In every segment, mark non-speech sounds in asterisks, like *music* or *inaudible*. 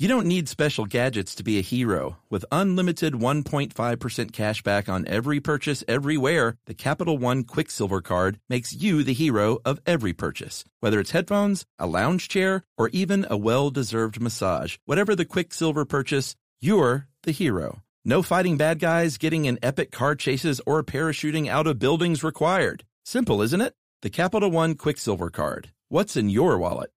You don't need special gadgets to be a hero. With unlimited 1.5% cash back on every purchase everywhere, the Capital One Quicksilver Card makes you the hero of every purchase. Whether it's headphones, a lounge chair, or even a well-deserved massage, whatever the Quicksilver purchase, you're the hero. No fighting bad guys, getting in epic car chases, or parachuting out of buildings required. Simple, isn't it? The Capital One Quicksilver Card. What's in your wallet?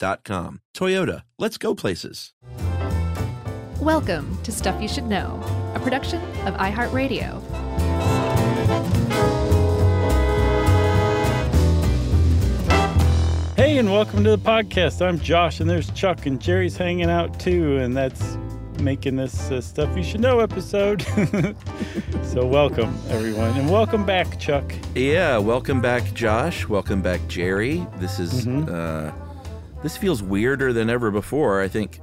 Toyota, let's go places. Welcome to Stuff You Should Know, a production of iHeartRadio. Hey, and welcome to the podcast. I'm Josh, and there's Chuck, and Jerry's hanging out too, and that's making this uh, Stuff You Should Know episode. *laughs* so, welcome, everyone, and welcome back, Chuck. Yeah, welcome back, Josh. Welcome back, Jerry. This is uh, this feels weirder than ever before. I think.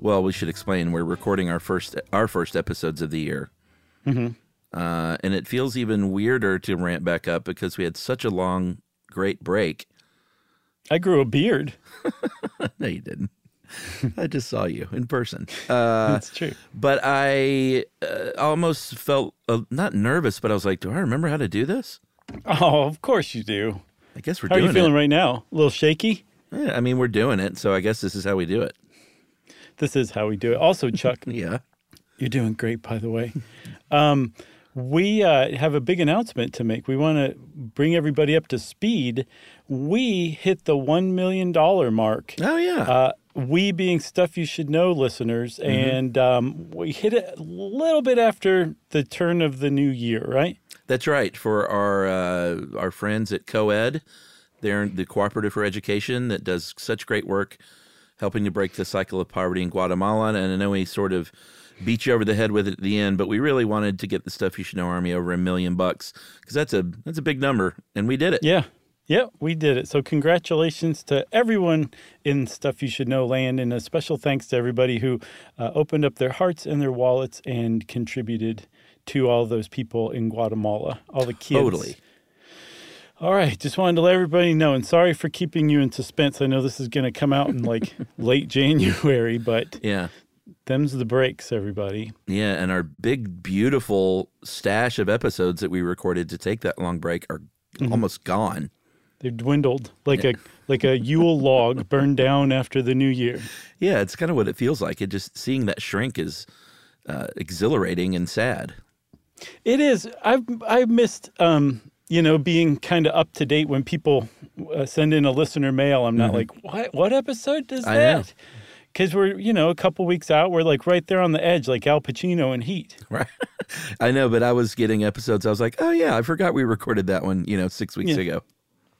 Well, we should explain. We're recording our first our first episodes of the year, uh, and it feels even weirder to ramp back up because we had such a long, great break. I grew a beard. *laughs* No, you didn't. *laughs* I just saw you in person. *laughs* Uh, That's true. but I uh, almost felt uh, not nervous, but I was like, "Do I remember how to do this?" Oh, of course you do. I guess we're How are you feeling it. right now? A little shaky? Yeah, I mean, we're doing it, so I guess this is how we do it. This is how we do it. Also, Chuck, *laughs* Yeah. You're doing great, by the way. Um, we uh, have a big announcement to make. We want to bring everybody up to speed. We hit the $1 million mark. Oh yeah. Uh, we being stuff you should know listeners. And um, we hit it a little bit after the turn of the new year, right? That's right. For our uh, our friends at CoEd, they're the Cooperative for Education that does such great work helping to break the cycle of poverty in Guatemala. And I know we sort of beat you over the head with it at the end, but we really wanted to get the Stuff You Should Know Army over a million bucks because that's a that's a big number, and we did it. Yeah. Yep, we did it. So, congratulations to everyone in Stuff You Should Know land, and a special thanks to everybody who uh, opened up their hearts and their wallets and contributed to all those people in Guatemala, all the kids. Totally. All right, just wanted to let everybody know, and sorry for keeping you in suspense. I know this is going to come out in like *laughs* late January, but Yeah. them's the breaks, everybody. Yeah, and our big, beautiful stash of episodes that we recorded to take that long break are almost gone. They've dwindled like a like a Yule log *laughs* burned down after the new year. Yeah, it's kind of what it feels like. It just seeing that shrink is uh, exhilarating and sad. It is. I've I've missed um, you know being kind of up to date when people uh, send in a listener mail. I'm not like what what episode does Mm-hmm. I that? Because we're you know a couple weeks out. We're like right there on the edge, like Al Pacino in Heat. Right. *laughs* I know, but I was getting episodes. I was like, oh yeah, I forgot we recorded that one. You know, six weeks Yeah. ago.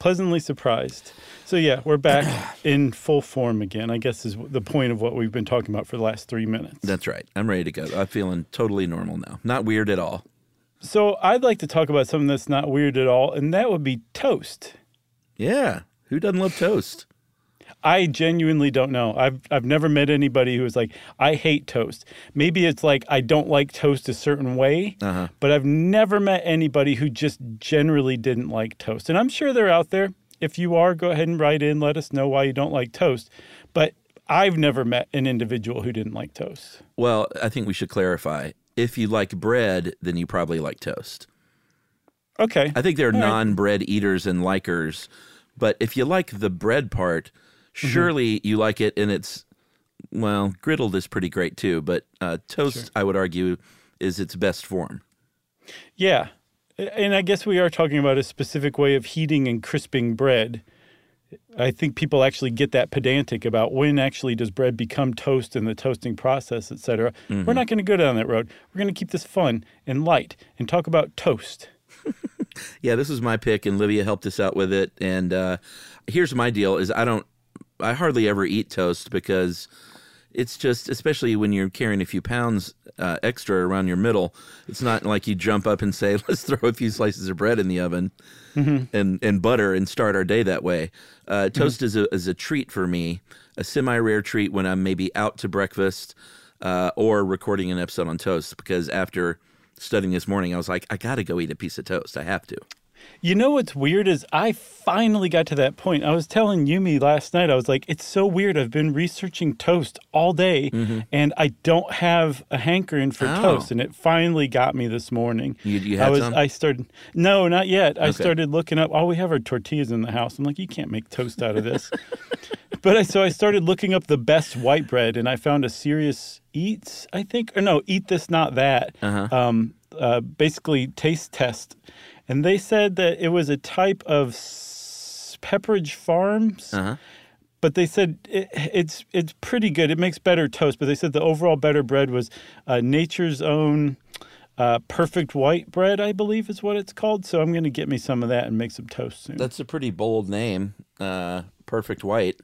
Pleasantly surprised. So yeah, we're back *clears throat* in full form again. I guess is the point of what we've been talking about for the last three minutes. That's right. I'm ready to go. I'm feeling totally normal now. Not weird at all. So I'd like to talk about something that's not weird at all, and that would be toast. Yeah. Who doesn't love toast? I genuinely don't know. I've I've never met anybody who is like, I hate toast. Maybe it's like I don't like toast a certain way, Uh-huh. but I've never met anybody who just generally didn't like toast. And I'm sure they're out there. If you are, go ahead and write in. Let us know why you don't like toast. But I've never met an individual who didn't like toast. Well, I think we should clarify. If you like bread, then you probably like toast. Okay. I think there are All right. non-bread eaters and likers, but if you like the bread part, surely you like it and it's well, griddled is pretty great too, but uh, toast I would argue is its best form. Yeah. And I guess we are talking about a specific way of heating and crisping bread. I think people actually get that pedantic about when actually does bread become toast in the toasting process, et cetera. We're not going to go down that road. We're going to keep this fun and light and talk about toast. *laughs* Yeah, this was my pick, and Livia helped us out with it. And uh, here's my deal: is I don't, I hardly ever eat toast because it's just, especially when you're carrying a few pounds uh, extra around your middle, it's not like you jump up and say, *laughs* "Let's throw a few slices of bread in the oven and and butter and start our day that way." Uh, toast is a is a treat for me, a semi rare treat when I'm maybe out to breakfast uh, or recording an episode on toast. Because after studying this morning, I was like, I got to go eat a piece of toast. I have to. You know what's weird is I finally got to that point. I was telling Yumi last night, I was like, it's so weird. I've been researching toast all day and I don't have a hankering for Oh. toast. And it finally got me this morning. You- you I was some? I started no, not yet. I started looking up all we have are tortillas in the house. I'm like, you can't make toast out of this. *laughs* but I so I started looking up the best white bread and I found a serious eats, I think. Or no, eat this, not that. Uh-huh. Um uh, basically taste test. And they said that it was a type of s- Pepperidge Farms, Uh-huh. but they said it, it's it's pretty good. It makes better toast, but they said the overall better bread was uh, Nature's Own uh, Perfect White Bread, I believe is what it's called. So I'm going to get me some of that and make some toast soon. That's a pretty bold name. Uh, perfect white.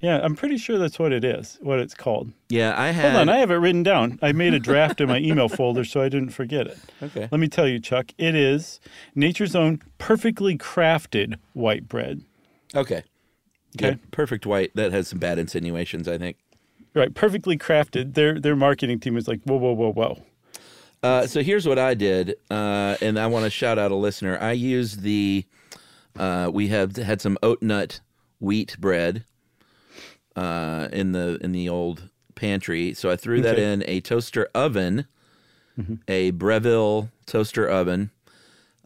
Yeah, I'm pretty sure that's what it is, what it's called. Yeah, I had. Hold on, I have it written down. I made a draft in my email folder so I didn't forget it. okay. Let me tell you, Chuck, it is Nature's Own Perfectly Crafted White Bread. Okay. Okay. Yeah, perfect white. That has some bad insinuations, I think. Right, perfectly crafted. Their their marketing team is like, whoa, whoa, whoa, whoa. Uh, so here's what I did, uh, and I want to shout out a listener. I used the. Uh, we have had some oat nut wheat bread uh, in the in the old pantry, so I threw that Okay. in a toaster oven, a Breville toaster oven,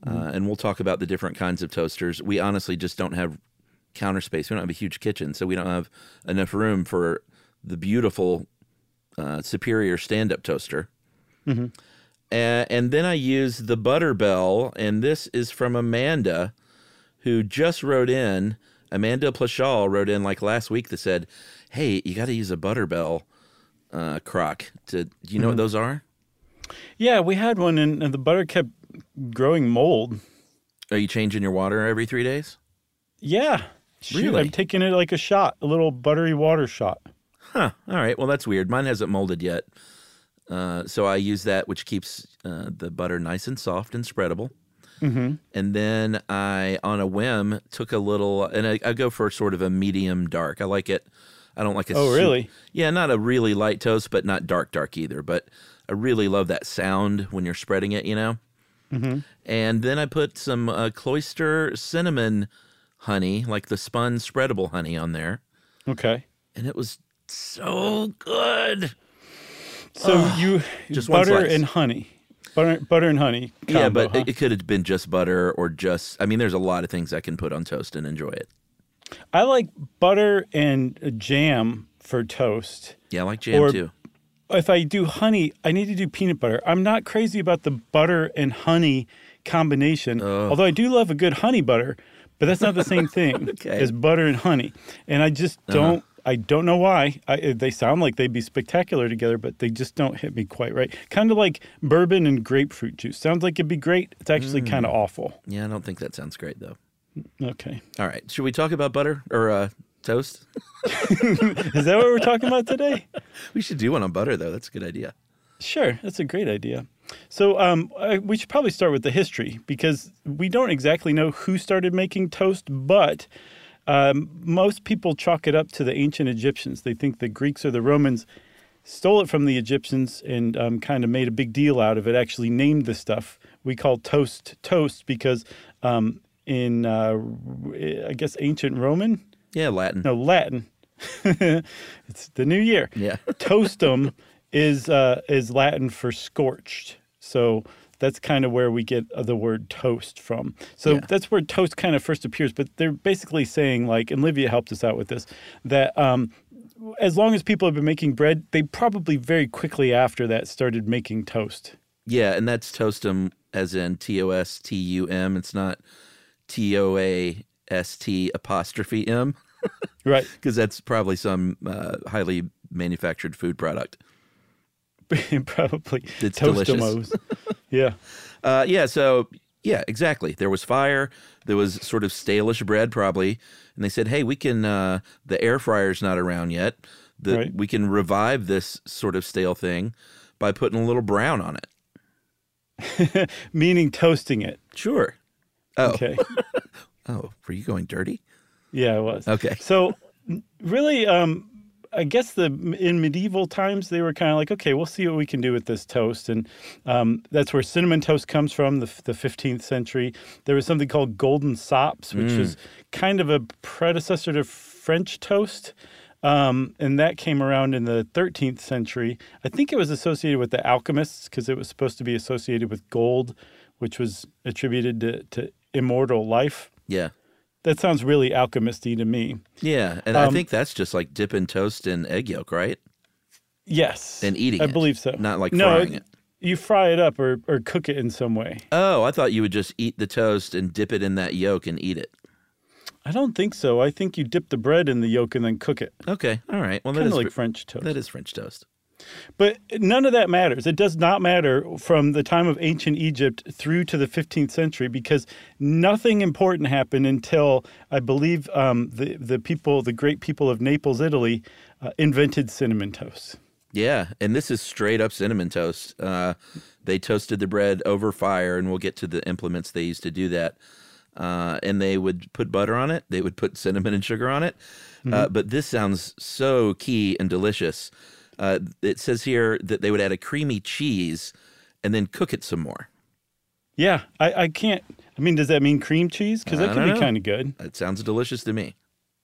uh, and we'll talk about the different kinds of toasters. We honestly just don't have counter space. We don't have a huge kitchen, so we don't have enough room for the beautiful uh, Superior stand-up toaster. Uh, and then I used the Butterbell, and this is from Amanda, who just wrote in. Amanda Plashall wrote in like last week that said, "Hey, you got to use a Butterbell uh, crock. To do you know what those are? Yeah, we had one, and, and the butter kept growing mold. Are you changing your water every three days? Yeah, Shoot, Really? I'm taking it like a shot, a little buttery water shot. Huh. All right. Well, that's weird. Mine hasn't molded yet. Uh, so I use that, which keeps uh, the butter nice and soft and spreadable. Mm-hmm. And then I, on a whim, took a little, and I, I go for sort of a medium dark. I like it. I don't like a. Oh, really? Yeah, not a really light toast, but not dark, dark either. But I really love that sound when you're spreading it. You know. Mm-hmm. And then I put some uh, cloister cinnamon honey, like the spun spreadable honey, on there, Okay. and it was so good. So you Just butter and honey, butter, butter and honey. yeah, but huh? it, it could have been just butter or just. I mean, there's a lot of things I can put on toast and enjoy it. I like butter and jam for toast. Yeah, I like jam Or- too. If I do honey, I need to do peanut butter. I'm not crazy about the butter and honey combination, although I do love a good honey butter, but that's not the same thing *laughs* Okay. Uh-huh. as butter and honey. And I just don't. I don't know why. I, they sound like they'd be spectacular together, but they just don't hit me quite right. Kind of like bourbon and grapefruit juice. Sounds like it'd be great. It's actually Mm. kind of awful. Yeah, I don't think that sounds great though. Okay. All right, should we talk about butter or uh, toast? *laughs* *laughs* Is that what we're talking about today? We should do one on butter though. That's a good idea. Sure, that's a great idea. So um, I, we should probably start with the history because we don't exactly know who started making toast, but um, most people chalk it up to the ancient Egyptians. They think the Greeks or the Romans stole it from the Egyptians and um, kind of made a big deal out of it. Actually, named the stuff we call toast toast because um, in uh, I guess ancient Roman, Yeah, Latin. no Latin. *laughs* it's the new year Yeah. tostum is uh, is Latin for scorched. So that's kind of where we get uh, the word toast from. So Yeah. that's where toast kind of first appears. But they're basically saying, like, and Livia helped us out with this, that um, as long as people have been making bread, they probably very quickly after that started making toast. Yeah, and that's tostum as in T O S T U M. It's not T O A S T apostrophe M *laughs* Right. because that's probably some uh, highly manufactured food product. *laughs* probably It's delicious. *laughs* yeah. Uh, yeah, so Yeah, exactly. There was fire. There was sort of stalish bread, probably, and they said, "Hey, we can. Uh, the air fryer's not around yet. The, Right. We can revive this sort of stale thing by putting a little brown on it." *laughs* Meaning toasting it. Sure. Oh, Okay. *laughs* oh, were you going dirty? yeah, it was. Okay. So really, um, I guess the in medieval times they were kind of like, okay, we'll see what we can do with this toast, and um, that's where cinnamon toast comes from. The the fifteenth century, there was something called golden sops, which was kind of a predecessor to French toast. Um, and that came around in the 13th century. I think it was associated with the alchemists because it was supposed to be associated with gold, which was attributed to, to immortal life. Yeah. That sounds really alchemisty to me. Yeah, and I Um, think that's just like dipping toast in egg yolk, right? Yes. And eating I it, believe so. not like no, frying it. You fry it up or, or cook it in some way. Oh, I thought you would just eat the toast and dip it in that yolk and eat it. I don't think so. I think you dip the bread in the yolk and then cook it. Okay, all right. Well, that Kind is like fr- French toast. that is French toast. But none of that matters. It does not matter from the time of ancient Egypt through to the 15th century because nothing important happened until I believe um, the the people, the great people of Naples, Italy, uh, invented cinnamon toast. Yeah, and this is straight up cinnamon toast. Uh, they toasted the bread over fire, and we'll get to the implements they used to do that. Uh, and they would put butter on it. They would put cinnamon and sugar on it. Uh, but this sounds so key and delicious. Uh, it says here that they would add a creamy cheese and then cook it some more. Yeah, I, I can't. I mean, does that mean cream cheese? Because that could be kind of good. It sounds delicious to me.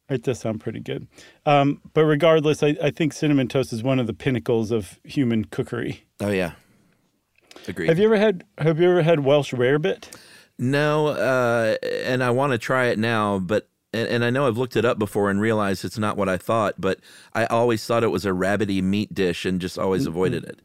It does sound pretty good. Um, but regardless, I, I think cinnamon toast is one of the pinnacles of human cookery. Oh yeah, agreed. Have you ever had Have you ever had Welsh rarebit? No, uh, and I want to try it now, but and, and I know I've looked it up before and realized it's not what I thought. But I always thought it was a rabbity meat dish and just always avoided it.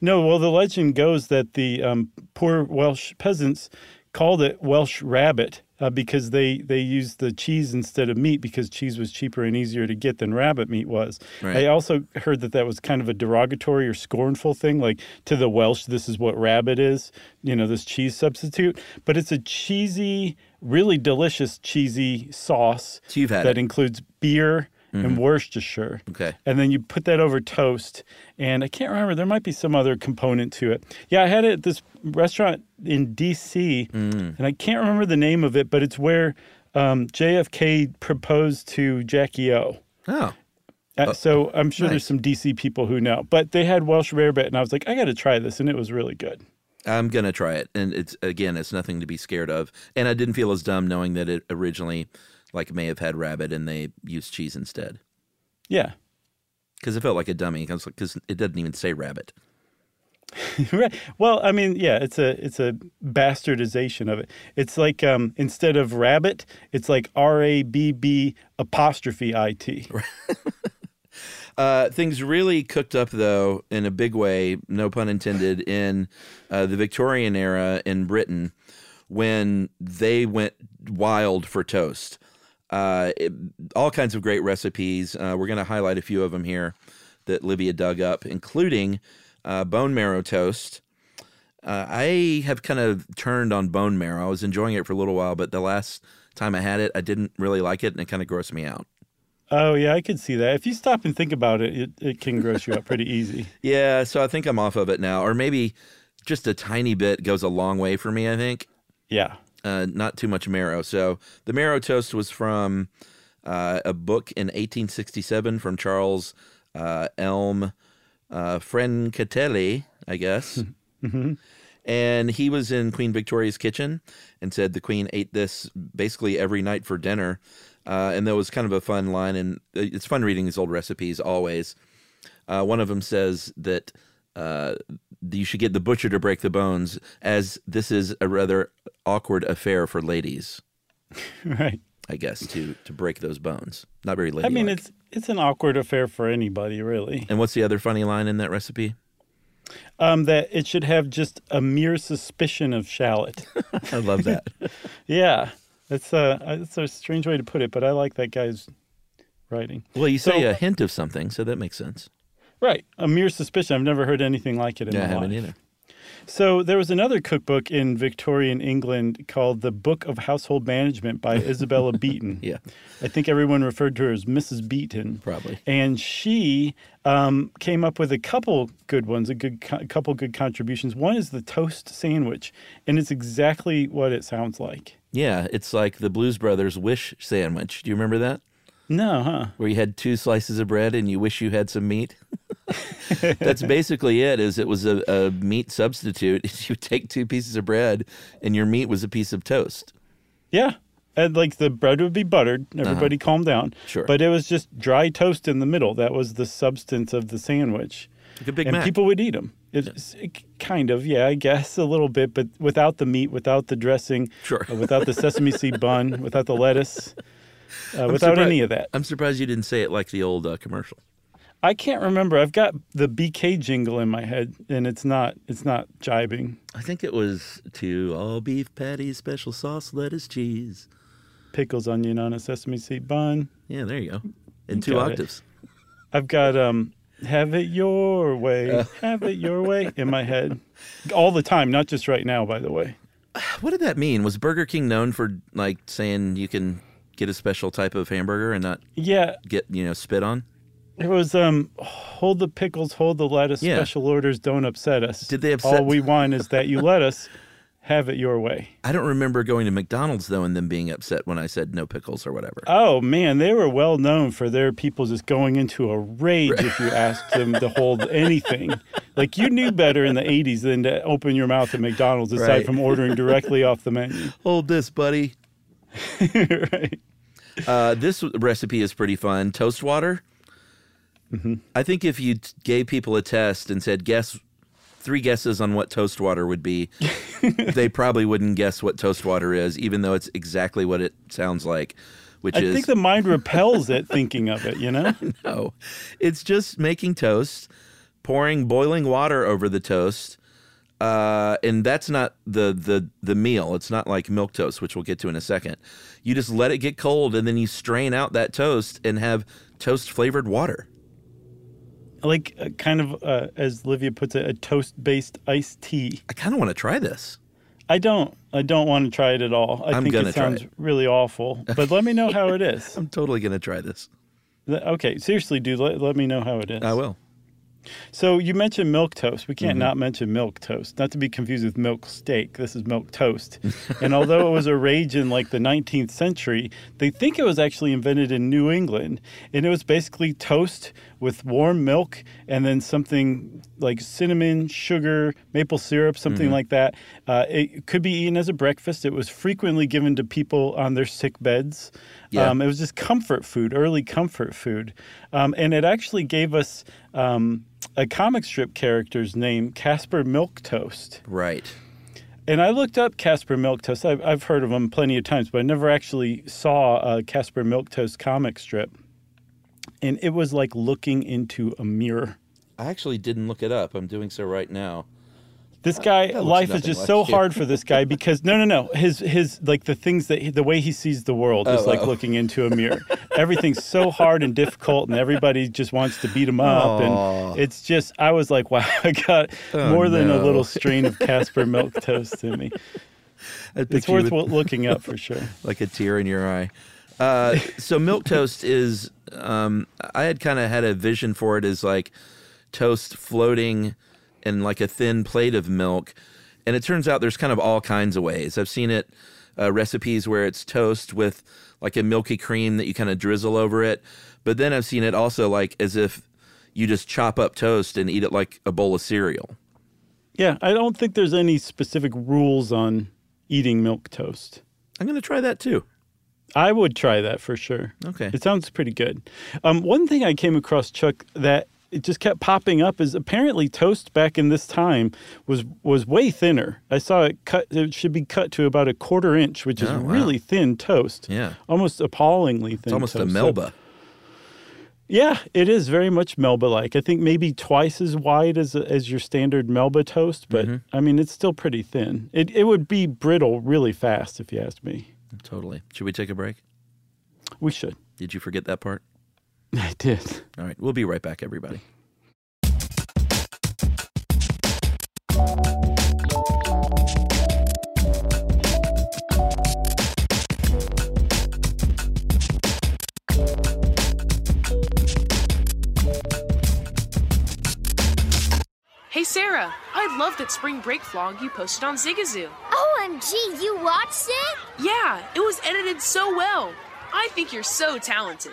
No. Well, the legend goes that the um, poor Welsh peasants called it Welsh rabbit uh, because they they used the cheese instead of meat because cheese was cheaper and easier to get than rabbit meat was. Right. I also heard that that was kind of a derogatory or scornful thing, like to the Welsh, this is what rabbit is, you know, this cheese substitute. But it's a cheesy, really delicious cheesy sauce So that it. Includes beer and Worcestershire. Okay. And then you put that over toast. And I can't remember, there might be some other component to it. Yeah, I had it at this restaurant in DC, Mm. and I can't remember the name of it, but it's where um, JFK proposed to Jackie O. Oh, Uh, so I'm sure nice. there's some DC people who know. But they had Welsh rarebit, and I was like, I got to try this, and it was really good. I'm gonna try it, and it's again, it's nothing to be scared of. And I didn't feel as dumb knowing that it originally, like, may have had rabbit and they used cheese instead. Yeah. Because it felt like a dummy, because it doesn't even say rabbit. *laughs* right. Well, I mean, yeah, it's a it's a bastardization of it. It's like um, instead of rabbit, it's like R A B B apostrophe I T. *laughs* Uh, things really cooked up, though, in a big way, no pun intended, in uh, the Victorian era in Britain when they went wild for toast. Uh, it- all kinds of great recipes. Uh, we're going to highlight a few of them here that Livia dug up, including uh, bone marrow toast. Uh, I have kind of turned on bone marrow. I was enjoying it for a little while, but the last time I had it, I didn't really like it, and it kind of grossed me out. Oh yeah, I could see that. If you stop and think about it, it, it can gross you out pretty easy. *laughs* Yeah, so I think I'm off of it now, or maybe just a tiny bit goes a long way for me. I think Yeah. Uh, not too much marrow. So the marrow toast was from uh, a book in 1867 from Charles uh, Elm uh, Francatelli, I guess. *laughs* And he was in Queen Victoria's kitchen and said the Queen ate this basically every night for dinner. Uh, and that was kind of a fun line. And it's fun reading these old recipes always. Uh, one of them says that uh, you should get the butcher to break the bones, as this is a rather awkward affair for ladies. *laughs* Right. I guess to to break those bones. Not very late. I mean, it's it's an awkward affair for anybody, really. And what's the other funny line in that recipe? Um, that it should have just a mere suspicion of shallot. *laughs* I love that. *laughs* yeah, it's a it's a strange way to put it, but I like that guy's writing. well, you say So- a hint of something, so that makes sense. Right, a mere suspicion. I've never heard anything like it in Yeah, I my haven't life. either. So there was another cookbook in Victorian England called The Book of Household Management by *laughs* Isabella Beeton. Yeah. I think everyone referred to her as Mrs. Beeton. Probably. And she um, came up with a couple good ones, a good co- couple good contributions. One is the toast sandwich, and it's exactly what it sounds like. Yeah, it's like the Blues Brothers wish sandwich. Do you remember that? No, huh? Where you had two slices of bread and you wish you had some meat. *laughs* *laughs* That's basically it. Is it was a, a meat substitute. *laughs* You take two pieces of bread and your meat was a piece of toast. Yeah. And like the bread would be buttered. Everybody calm down. Uh-huh. Sure. But it was just dry toast in the middle. That was the substance of the sandwich. Like a Big and Mac. people would eat them. It's it, kind of, yeah, I guess a little bit, but without the meat, without the dressing, Sure. uh, without the sesame seed *laughs* bun, without the lettuce, uh, without any of that. I'm surprised you didn't say it like the old uh, commercial. I can't remember. I've got the BK jingle in my head, and it's not it's not jibing. I think it was to all beef patties, special sauce, lettuce, cheese. Pickles, onion on a sesame seed bun. Yeah, there you go. In two got it. octaves. I've got um, have it your way, Uh. have it your way in my head, all the time, not just right now. By the way, *sighs* What did that mean? Was Burger King known for like saying you can get a special type of hamburger and not yeah, get you know spit on? It was um hold the pickles, hold the lettuce. Yeah. Special orders don't upset us. Did they upset- All we want is that you let us have it your way. *laughs* I don't remember going to McDonald's though and them being upset when I said no pickles or whatever. Oh man, they were well known for their people just going into a rage if you asked them to hold *laughs* anything. Like you knew better in the '80s than to open your mouth at McDonald's aside Right. from ordering directly off the menu. *laughs* Hold this, buddy. right. Uh, this recipe is pretty fun. Toast water. I think if you t- gave people a test and said guess three guesses on what toast water would be, *laughs* they probably wouldn't guess what toast water is, even though it's exactly what it sounds like, which I is think the mind repels at thinking of it. You know. *laughs* no, it's just making toast, pouring boiling water over the toast. Uh, and that's not the, the the meal. It's not like milk toast, which we'll get to in a second. You just let it get cold, and then you strain out that toast and have toast flavored water. Like uh, kind of uh, as Livia puts it, a toast-based iced tea. I kind of want to try this. I don't. I don't want to try it at all. I I'm think gonna it try sounds it. really awful. But let me know how it is. *laughs* I'm totally gonna try this. Th- okay, seriously, dude. Let, let me know how it is. I will. So you mentioned milk toast. We can't Mm-hmm. not mention milk toast. Not to be confused with milk steak. This is milk toast. *laughs* and although it was a rage in like the 19th century, they think it was actually invented in New England. And it was basically toast with warm milk and then something like cinnamon, sugar, maple syrup, something Mm-hmm. like that. Uh, it could be eaten as a breakfast. It was frequently given to people on their sick beds. Yeah. Um, it was just comfort food, early comfort food. Um, and it actually gave us um, a comic strip character's name, Caspar Milquetoast. Right. And I looked up Caspar Milquetoast. I've, I've heard of him plenty of times, but I never actually saw a Caspar Milquetoast comic strip. And it was like looking into a mirror. I actually didn't look it up. I'm doing so right now. This uh, guy, that looks life is just like so you. hard for this guy *laughs* because no, no, no. His his like the things that he, the way he sees the world is Oh, like oh. looking into a mirror. Everything's so hard and difficult, and everybody just wants to beat him up. Aw. And it's just, I was like, wow, I got Oh, more than a little strain of Caspar Milquetoast in me. *laughs* It's worth with- looking up for sure. *laughs* like a tear in your eye. Uh, so milk toast is um, I had kind of had a vision for it as like toast floating in like a thin plate of milk, and it turns out there's kind of all kinds of ways. I've seen it uh, recipes where it's toast with like a milky cream that you kind of drizzle over it, but then I've seen it also like as if you just chop up toast and eat it like a bowl of cereal. Yeah, I don't think there's any specific rules on eating milk toast. I'm gonna try that too. I would try that for sure. Okay. It sounds pretty good. Um, one thing I came across, Chuck, that it just kept popping up is apparently toast back in this time was was way thinner. I saw it cut. It should be cut to about a quarter inch, which is Oh, wow. really thin toast. Yeah. almost appallingly thin. It's almost a toast. So- Melba. yeah, it is very much Melba-like. I think maybe twice as wide as as your standard Melba toast, but Mm-hmm. I mean it's still pretty thin. It it would be brittle really fast if you asked me. Totally. Should we take a break? We should. Did you forget that part? *laughs* I did. All right. We'll be right back, everybody. Hey, Sarah, I loved that spring break vlog you posted on Zigazoo. OMG, you watched it? Yeah, it was edited so well. I think you're so talented.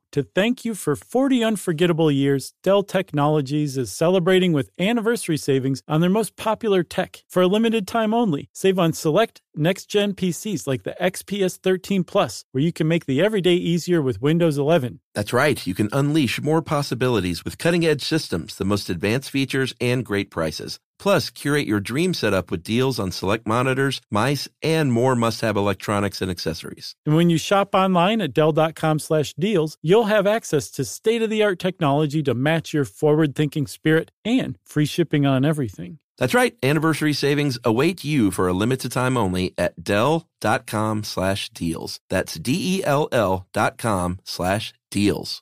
To thank you for 40 unforgettable years, Dell Technologies is celebrating with anniversary savings on their most popular tech for a limited time only. Save on select next gen PCs like the XPS 13 Plus, where you can make the everyday easier with Windows 11. That's right. You can unleash more possibilities with cutting edge systems, the most advanced features, and great prices. Plus, curate your dream setup with deals on select monitors, mice, and more must-have electronics and accessories. And when you shop online at Dell.com/deals, you'll have access to state-of-the-art technology to match your forward-thinking spirit and free shipping on everything. That's right. Anniversary savings await you for a limited time only at Dell.com slash deals. That's D-E-L-L dot com slash deals.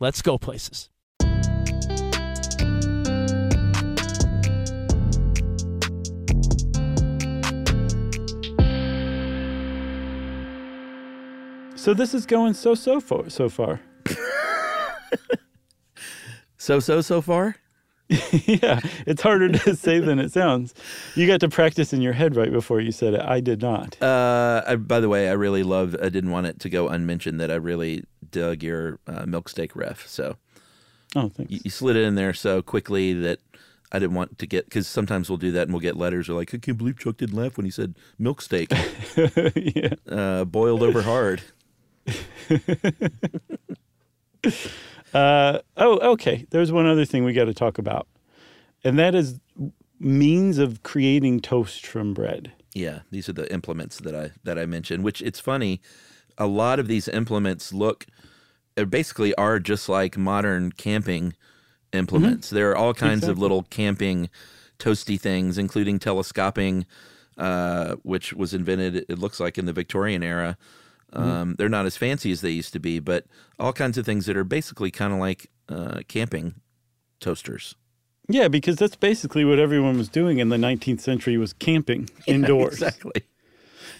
let's go places. So this is going so so far so far. *laughs* So, so, so far? *laughs* yeah, it's harder to *laughs* say than it sounds. You got to practice in your head right before you said it. I did not. Uh, I, by the way, I really loved, I didn't want it to go unmentioned that I really dug your uh, milk steak ref. So Oh, thanks. you, you slid it in there so quickly that I didn't want to get, because sometimes we'll do that and we'll get letters or like, I can't believe Chuck didn't laugh when he said milk steak, *laughs* yeah. uh, boiled over hard. *laughs* Uh, oh, okay. There's one other thing we got to talk about, and that is means of creating toast from bread. Yeah, these are the implements that I that I mentioned. Which it's funny, a lot of these implements look, uh, basically are just like modern camping implements. There are all kinds of little camping toasty things, including telescoping, uh, which was invented. It looks like in the Victorian era. Um, They're not as fancy as they used to be, but all kinds of things that are basically kind of like uh, camping toasters. Yeah, because that's basically what everyone was doing in the 19th century was camping *laughs* indoors. Exactly.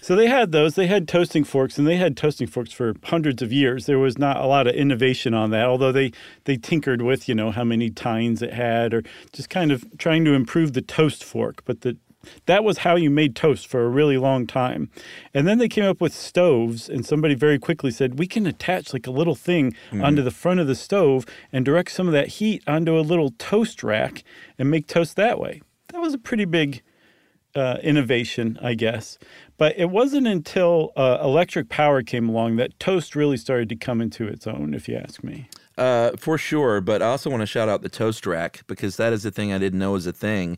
So they had those. They had toasting forks, and they had toasting forks for hundreds of years. There was not a lot of innovation on that, although they they tinkered with you know how many tines it had, or just kind of trying to improve the toast fork. But the that was how you made toast for a really long time. And then they came up with stoves, and somebody very quickly said, We can attach like a little thing mm-hmm. onto the front of the stove and direct some of that heat onto a little toast rack and make toast that way. That was a pretty big uh, innovation, I guess. But it wasn't until uh, electric power came along that toast really started to come into its own, if you ask me. Uh, for sure, but I also want to shout out the toast rack because that is a thing I didn't know was a thing.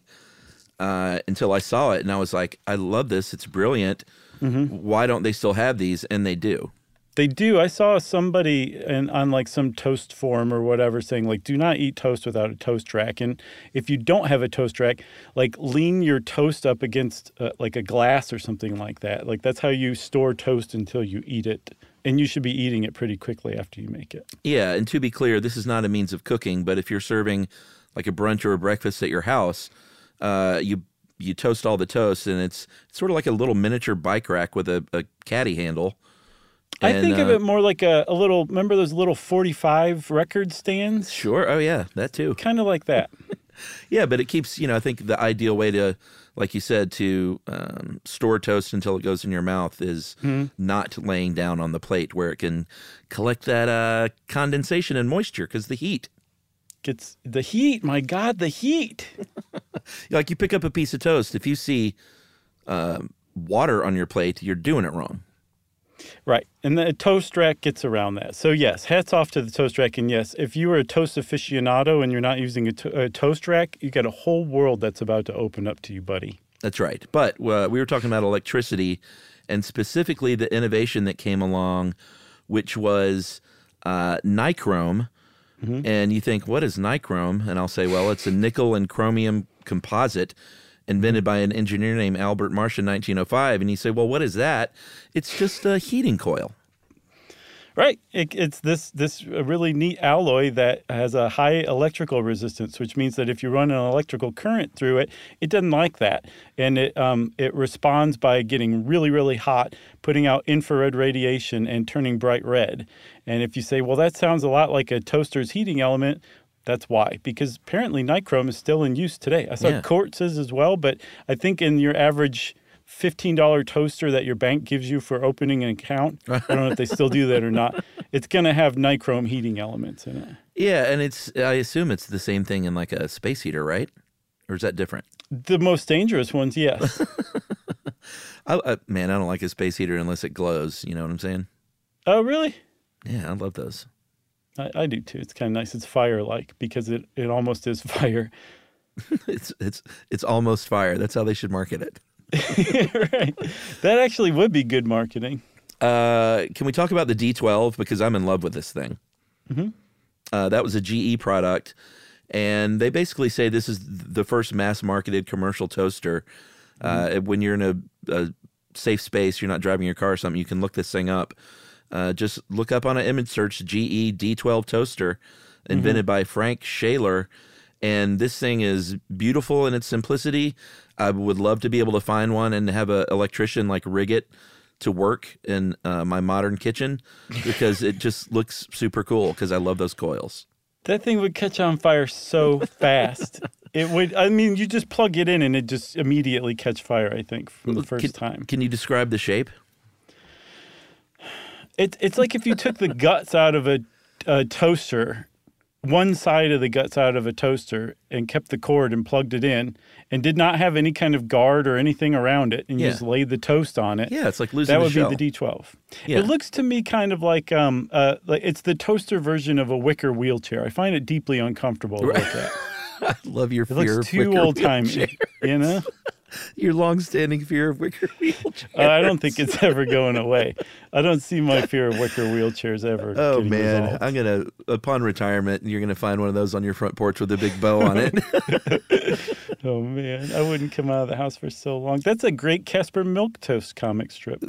uh, until I saw it, and I was like, I love this. It's brilliant. Why don't they still have these? And they do. They do. I saw somebody in, on like some toast forum or whatever saying like, do not eat toast without a toast rack. And if you don't have a toast rack, like lean your toast up against uh, like a glass or something like that. Like that's how you store toast until you eat it. And you should be eating it pretty quickly after you make it. Yeah, and to be clear, this is not a means of cooking, but if you're serving like a brunch or a breakfast at your house, uh, you you toast all the toast, and it's sort of like a little miniature bike rack with a, a caddy handle. I And, think of uh, it more like a, a little, remember those little 45 record stands? Sure. Oh yeah, that too. Kind of like that. *laughs* Yeah, but it keeps you know. I think the ideal way to, like you said, to um, store toast until it goes in your mouth is not laying down on the plate where it can collect that uh, condensation and moisture because the heat. Gets the heat. My God, the heat. *laughs* Like you pick up a piece of toast, if you see um water on your plate, you're doing it wrong. Right. And the toast rack gets around that. So, yes, hats off to the toast rack. And yes, if you are a toast aficionado and you're not using a, to- a toast rack, you got a whole world that's about to open up to you, buddy. That's right. But uh, we were talking about electricity and specifically the innovation that came along, which was uh, nichrome. And you think, what is nichrome? And I'll say, well, it's a nickel and chromium composite invented by an engineer named Albert Marsh in 1905. And you say, well, what is that? It's just a heating coil. Right. It, it's this this really neat alloy that has a high electrical resistance, which means that if you run an electrical current through it, it doesn't like that, and it um, it responds by getting really really hot, putting out infrared radiation, and turning bright red. And if you say, well, that sounds a lot like a toaster's heating element. That's why, because apparently nichrome is still in use today. I saw Yeah. quartzes as well, but I think in your average $15 toaster that your bank gives you for opening an account. I don't know if they still do that or not. *laughs* It's going to have nichrome heating elements in it. Yeah, and it's I assume it's the same thing in like a space heater, right? Or is that different? The most dangerous ones, yes. *laughs* I, I, man, I don't like a space heater unless it glows. You know what I'm saying? oh, really? Yeah, I love those. I, I do too. It's kind of nice. It's fire like because it, it almost is *laughs* fire. *laughs* It's it's it's almost fire. That's how they should market it. *laughs* right. That actually would be good marketing. Uh, can we talk about the D12 because I'm in love with this thing? Uh, that was a GE product, and they basically say this is the first mass-marketed commercial toaster. Uh, when you're in a, a safe space, you're not driving your car or something, you can look this thing up. Uh, just look up on an image search GE D12 toaster, invented by Frank Shailor. And this thing is beautiful in its simplicity. I would love to be able to find one and have an electrician like rig it to work in uh, my modern kitchen because it just *laughs* looks super cool because I love those coils. That thing would catch on fire so fast. *laughs* It would. I mean, you just plug it in and it just immediately catch fire. I think from the first can, time. Can you describe the shape? It, it's like if you took the guts out of a, a toaster, one side of the guts out of a toaster, and kept the cord and plugged it in, and did not have any kind of guard or anything around it, and you just laid the toast on it. Yeah, it's like losing that the would shell. be the D12. Yeah. It looks to me kind of like um uh like it's the toaster version of a wicker wheelchair. I find it deeply uncomfortable to look at. *laughs* I love your It fear looks too old timey, you know. *laughs* *laughs* Your long-standing fear of wicker *laughs* wheelchairs. Uh, I don't think it's ever going away. I don't see my fear of wicker wheelchairs ever. Oh man, resolved. I'm gonna upon retirement, you're gonna find one of those on your front porch with a big bow on it. *laughs* Oh man, I wouldn't come out of the house for so long. That's a great Caspar Milquetoast comic strip.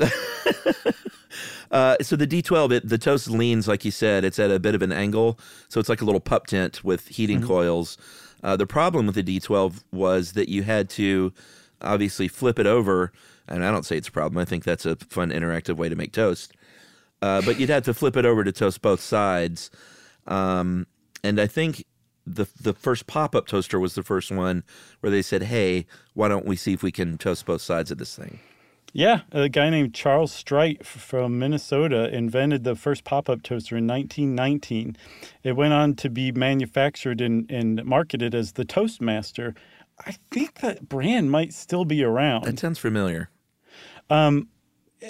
uh, so the D12, it, the toast leans like you said. It's at a bit of an angle, so it's like a little pup tent with heating coils. Uh, the problem with the D12 was that you had to obviously flip it over, and I don't say it's a problem. I think that's a fun interactive way to make toast. Uh, but you'd have to flip it over to toast both sides. Um, and I think the the first pop up toaster was the first one where they said, "Hey, why don't we see if we can toast both sides of this thing?" Yeah, a guy named Charles Strite from Minnesota invented the first pop-up toaster in 1919. It went on to be manufactured and, and marketed as the Toastmaster. I think that brand might still be around. That sounds familiar. Um,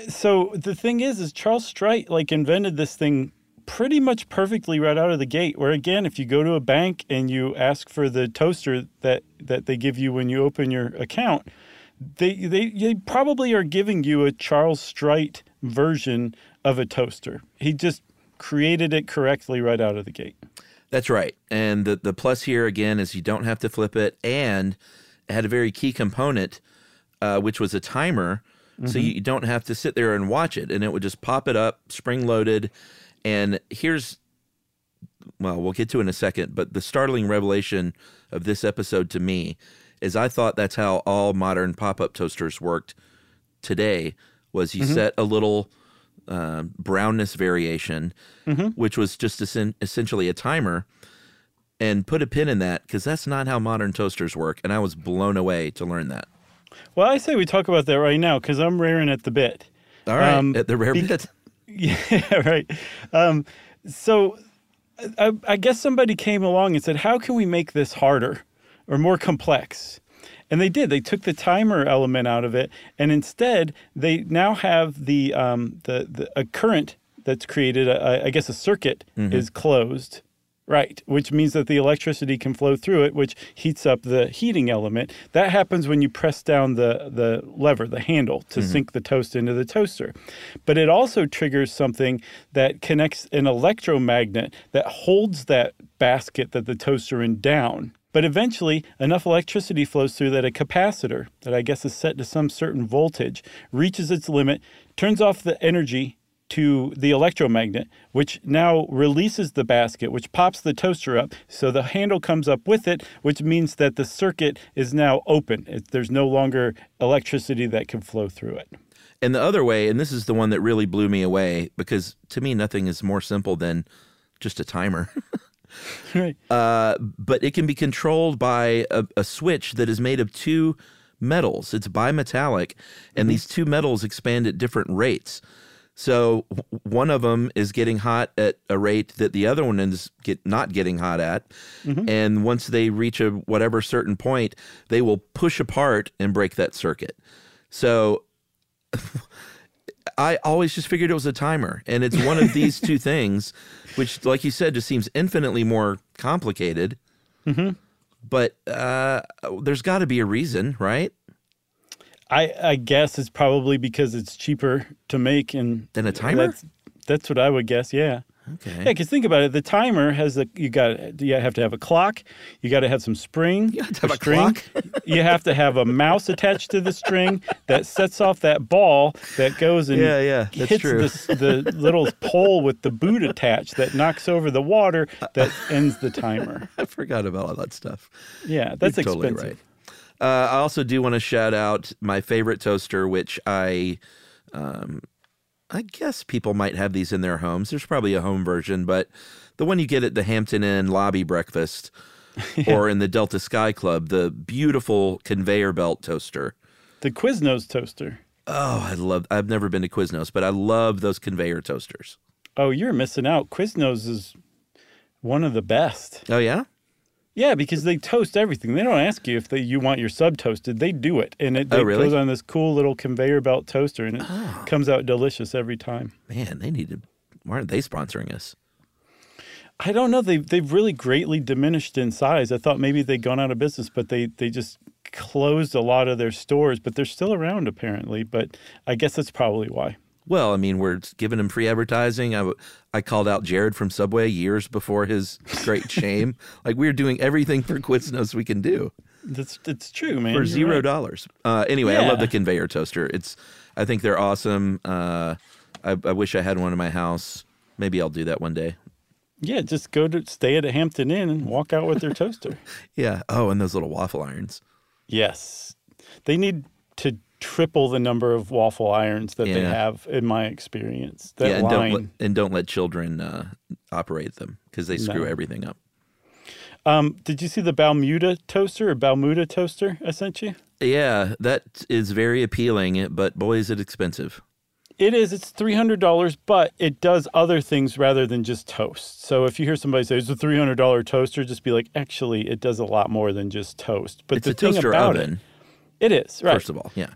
so the thing is, is Charles Strite like invented this thing pretty much perfectly right out of the gate. Where again, if you go to a bank and you ask for the toaster that that they give you when you open your account, they they, they probably are giving you a Charles Strite version of a toaster. He just created it correctly right out of the gate. That's right. And the, the plus here again is you don't have to flip it, and it had a very key component, uh, which was a timer. So you don't have to sit there and watch it, and it would just pop it up, spring loaded. And here's, well, we'll get to it in a second, but the startling revelation of this episode to me is I thought that's how all modern pop up toasters worked today. Was you set a little uh, brownness variation, which was just essen- essentially a timer, and put a pin in that because that's not how modern toasters work. And I was blown away to learn that. Well, I say we talk about that right now because I'm raring at the bit. All right, Um, at the rare be- bit. *laughs* Yeah, right. Um, so I, I guess somebody came along and said, how can we make this harder or more complex? And they did. They took the timer element out of it, and instead they now have the um, the, the a current that's created. A, I guess a circuit is closed, right? Which means that the electricity can flow through it, which heats up the heating element. That happens when you press down the the lever, the handle, to sink the toast into the toaster. But it also triggers something that connects an electromagnet that holds that basket that the toaster in down. But eventually, enough electricity flows through that a capacitor, that I guess is set to some certain voltage, reaches its limit, turns off the energy to the electromagnet, which now releases the basket, which pops the toaster up. So the handle comes up with it, which means that the circuit is now open. There's no longer electricity that can flow through it. And the other way, and this is the one that really blew me away because to me, nothing is more simple than just a timer. *laughs* *laughs* Right. uh, but it can be controlled by a, a switch that is made of two metals. It's bimetallic, and these two metals expand at different rates. So one of them is getting hot at a rate that the other one is get not getting hot at, and once they reach a whatever certain point, they will push apart and break that circuit. So *laughs* I always just figured it was a timer, and it's one of these two *laughs* things, which, like you said, just seems infinitely more complicated. Mm-hmm. But uh, there's got to be a reason, right? I, I guess it's probably because it's cheaper to make and Than a timer? That's, that's what I would guess. Yeah. Okay. Yeah, because think about it. The timer has a you got you have to have a clock. You got to have some spring. You have to have a string. clock? *laughs* you have to have a mouse attached to the string that sets off that ball that goes and Yeah, yeah, that's hits true. this- the little pole with the boot attached that knocks over the water that ends the timer. *laughs* I forgot about all that stuff. Yeah, that's You're totally expensive. right. Uh, I also do want to shout out my favorite toaster, which I, um, I guess people might have these in their homes. There's probably a home version, but the one you get at the Hampton Inn lobby breakfast *laughs* or in the Delta Sky Club, the beautiful conveyor belt toaster. The Quiznos toaster. Oh, I love. I've never been to Quiznos, but I love those conveyor toasters. Oh, you're missing out. Quiznos is one of the best. Oh yeah, Yeah, because they toast everything. They don't ask you if they, you want your sub toasted. They do it, and it, Oh, it really? goes on this cool little conveyor belt toaster, and it ah. comes out delicious every time. man, they need to. Why aren't they sponsoring us? I don't know. They they've really greatly diminished in size. I thought maybe they'd gone out of business, but they they just closed a lot of their stores. But they're still around apparently. But I guess that's probably why. Well, I mean, we're giving him free advertising. I, I called out Jared from Subway years before his great shame. *laughs* Like we're doing everything for Quiznos we can do That's it's true, man. for zero right. dollars. Uh, anyway, I love the conveyor toaster. It's, I think they're awesome. Uh, I, I wish I had one in my house. Maybe I'll do that one day. Yeah, just go to stay at a Hampton Inn and walk out with their *laughs* toaster. Yeah. Oh, and those little waffle irons. Yes. They need to triple the number of waffle irons that they have, in my experience. That yeah, and line. don't let, and don't let children uh, operate them because they screw No. everything up. um, did you see the Balmuda toaster or Balmuda toaster I sent you? Yeah, that is very appealing, but boy, is it expensive. It is. It's three hundred dollars, but it does other things rather than just toast. So if you hear somebody say it's a three hundred dollar toaster, just be like, actually, it does a lot more than just toast. But It's the a thing toaster about oven, it, it is right. first of all. Yeah.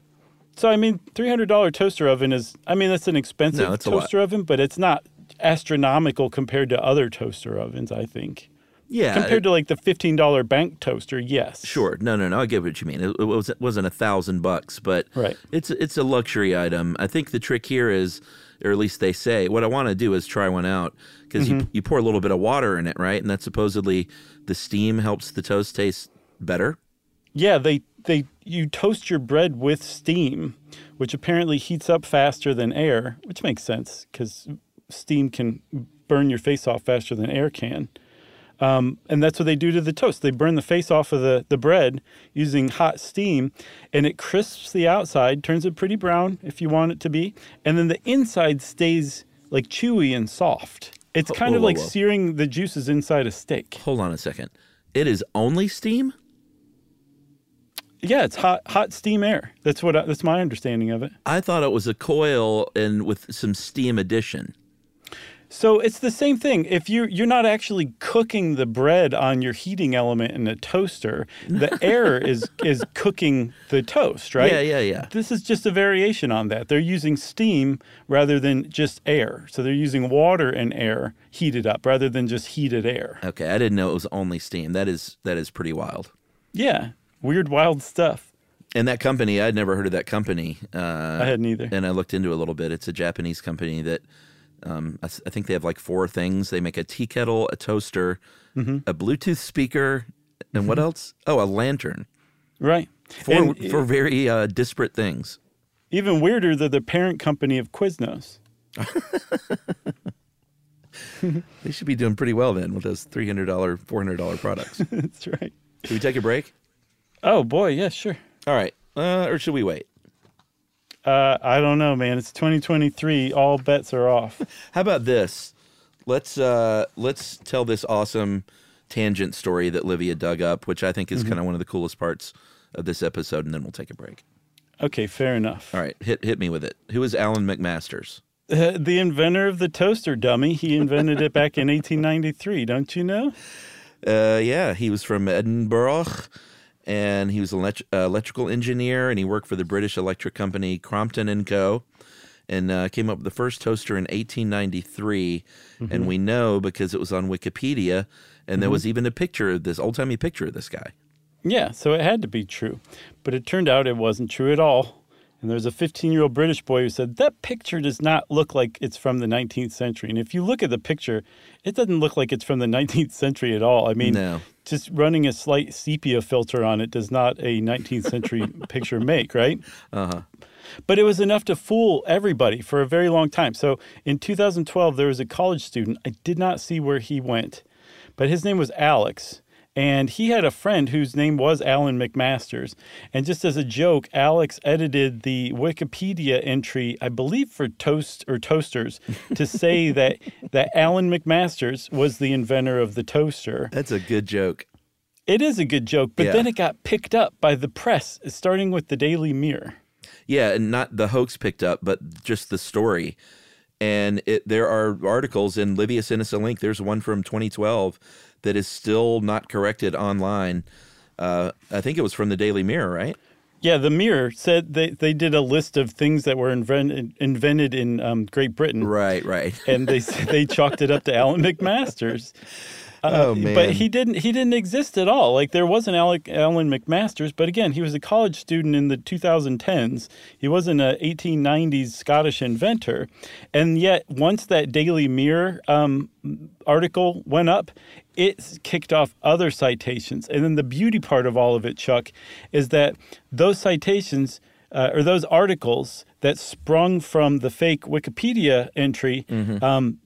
So I mean, three hundred dollar toaster oven is. I mean, that's an expensive No, toaster oven, but it's not astronomical compared to other toaster ovens, I think. Yeah, Compared to like the $15 bank toaster, yes. Sure. No, no, no. I get what you mean. It, it was it wasn't a thousand bucks, but Right. it's it's a luxury item. I think the trick here is, or at least they say, what I want to do is try one out because Mm-hmm. you you pour a little bit of water in it, right? And that supposedly the steam helps the toast taste better. Yeah, they they you toast your bread with steam, which apparently heats up faster than air, which makes sense because steam can burn your face off faster than air can. Um, and that's what they do to the toast. They burn the face off of the, the bread using hot steam, and it crisps the outside, turns it pretty brown if you want it to be, and then the inside stays like chewy and soft. It's kind whoa, of whoa, like whoa. searing the juices inside a steak. Hold on a second. It is only steam. Yeah, it's hot hot steam air. That's what I, that's my understanding of it. I thought it was a coil and with some steam addition. So it's the same thing. If you you're not actually cooking the bread on your heating element in a toaster, the *laughs* air is is cooking the toast, right? Yeah, yeah, yeah. This is just a variation on that. They're using steam rather than just air. So they're using water and air heated up rather than just heated air. Okay, I didn't know it was only steam. That is that is pretty wild. Yeah, weird wild stuff. And that company, I'd never heard of that company. Uh, I hadn't either. and I looked into it a little bit. It's a Japanese company that um, I, I think they have like four things. They make a tea kettle, a toaster, Mm-hmm. a Bluetooth speaker, and what else? Oh, a lantern. Right. For And for very uh, disparate things. even weirder, they're the parent company of Quiznos. *laughs* They should be doing pretty well then with those three hundred dollar, four hundred dollar products. *laughs* That's right. Can we take a break? Oh boy, yeah, sure. All right, uh, or should we wait? Uh, I don't know, man. It's 2023. All bets are off. *laughs* How about this? Let's uh, let's tell this awesome tangent story that Livia dug up, which I think is kind of one of the coolest parts of this episode, and then we'll take a break. Okay, fair enough. All right, hit hit me with it. Who is Alan MacMasters? Uh, *laughs* the inventor of the toaster dummy. He invented it back in 1893. Don't you know? *laughs* Uh, yeah, he was from Edinburgh, and he was an elect- uh, electrical engineer, and he worked for the British electric company Crompton and Co. And uh, came up with the first toaster in 1893, and we know because it was on Wikipedia, and there was even a picture of this old timey picture of this guy. Yeah, so it had to be true. But it turned out it wasn't true at all. And there's a 15 year old British boy who said, That picture does not look like it's from the 19th century. And if you look at the picture, it doesn't look like it's from the 19th century at all. I mean, No. just running a slight sepia filter on it does not a 19th century *laughs* picture make, right? Uh-huh. But it was enough to fool everybody for a very long time. So in 2012, there was a college student. I did not see where he went, but his name was Alex. And he had a friend whose name was Alan MacMasters. And just as a joke, Alex edited the Wikipedia entry, I believe for toast or toasters, to *laughs* say that, that Alan MacMasters was the inventor of the toaster. That's a good joke. It is a good joke, but Yeah. then it got picked up by the press, starting with the Daily Mirror. Yeah, and not the hoax picked up, but just the story. And it, there are articles, sent us a link. There's one from 2012 that is still not corrected online. Uh, I think it was from the Daily Mirror, right? Yeah, the Mirror said they, they did a list of things that were invented invented in um, Great Britain, Right, right. *laughs* and they they chalked it up to Alan MacMasters. oh man! But he didn't he didn't exist at all. Like there was an Alec, Alan MacMasters, but again, he was a college student in the 2010s. He wasn't a 1890s Scottish inventor, and yet once that Daily Mirror um, article went up, it kicked off other citations. And then the beauty part of all of it, Chuck, is that those citations. Uh, or those articles that sprung from the fake Wikipedia entry um,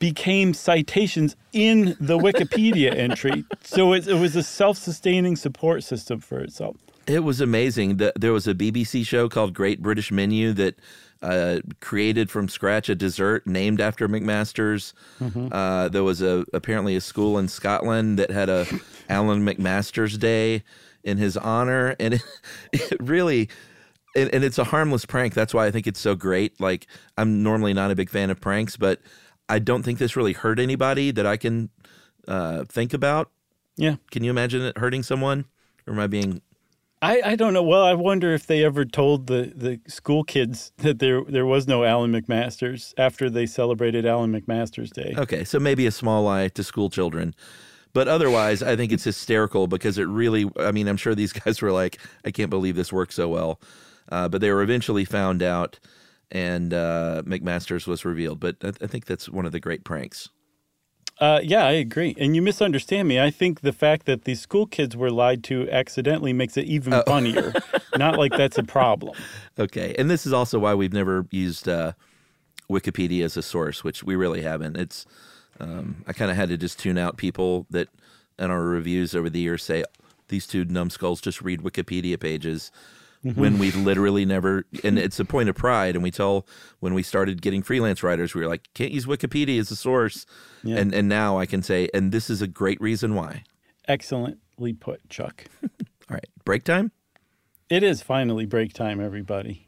became citations in the Wikipedia *laughs* entry. So it, it was a self-sustaining support system for itself. It was amazing. The, there was a BBC show called Great British Menu that uh, created from scratch a dessert named after MacMaster's. Uh, there was a apparently a school in Scotland that had a *laughs* Alan MacMaster's Day in his honor, and it, *laughs* it really. And, and it's a harmless prank. That's why I think it's so great. Like I'm normally not a big fan of pranks, but I don't think this really hurt anybody that I can uh, think about. Yeah. Can you imagine it hurting someone, or am I being I, I don't know. Well, I wonder if they ever told the, the school kids that there there was no Alan MacMaster's after they celebrated Alan MacMaster's Day. Okay, so maybe a small lie to school children. But otherwise, I think it's hysterical because it really, I mean, I'm sure these *laughs* guys were like, I can't believe this worked so well. Uh, but they were eventually found out and uh, MacMaster's was revealed. But I, I think that's one of the great pranks. Uh, yeah, I agree. And you misunderstand me. I think the fact that these school kids were lied to accidentally makes it even Oh. funnier. *laughs* Not like that's a problem. Okay, and this is also why we've never used uh, Wikipedia as a source, which we really haven't. It's um, I kind of had to just tune out people that in our reviews over the years say these two numbskulls just read Wikipedia pages Mm-hmm. when we literally never. And it's a point of pride, and we tell when we started getting freelance writers, we were like, can't use Wikipedia as a source, Yeah. and and now I can say, and this is a great reason why. Excellently put, Chuck. *laughs* All right, break time. It is finally break time, everybody.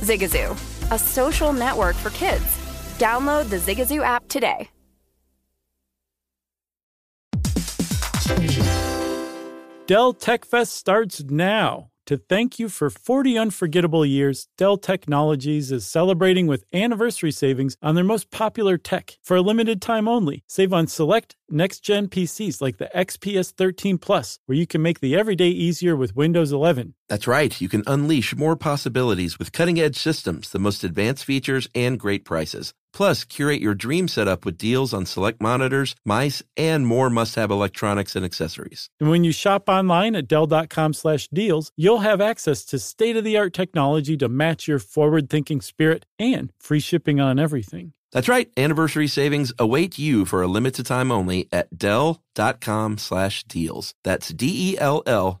Zigazoo, a social network for kids. Download the Zigazoo app today. Dell Tech Fest starts now. To thank you for 40 unforgettable years, Dell Technologies is celebrating with anniversary savings on their most popular tech for a limited time only. Save on select next gen PCs like the XPS 13 Plus, where you can make the everyday easier with Windows 11. That's right. You can unleash more possibilities with cutting edge systems, the most advanced features, and great prices. Plus, curate your dream setup with deals on select monitors, mice, and more must have electronics and accessories. And when you shop online at Dell.com slash deals, you'll have access to state of the art technology to match your forward thinking spirit and free shipping on everything. That's right. Anniversary savings await you for a limited time only at Dell.com slash deals. That's D E L L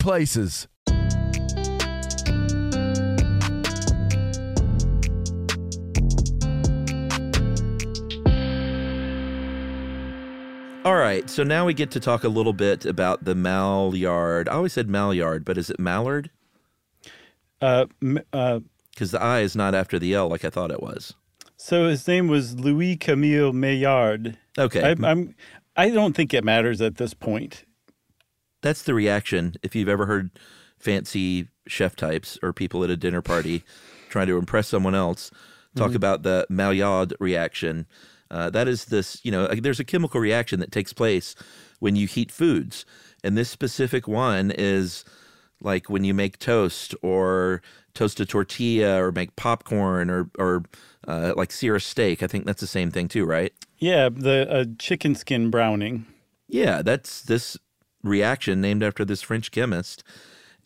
places. All right. So now we get to talk a little bit about the Malyard. I always said Malyard, but is it Mallard? Uh, uh, Because the I is not after the L like I thought it was. so his name was Louis Camille Maillard. Okay. I, I'm, I don't think it matters at this point. That's the reaction. If you've ever heard fancy chef types or people at a dinner party *laughs* trying to impress someone else talk about the Maillard reaction, Uh, that is this, you know, there's a chemical reaction that takes place when you heat foods. And this specific one is like when you make toast or toast a tortilla or make popcorn or, or uh, like sear a steak. I think that's the same thing too, right? Yeah, the uh, chicken skin browning. Yeah, that's this reaction named after this French chemist.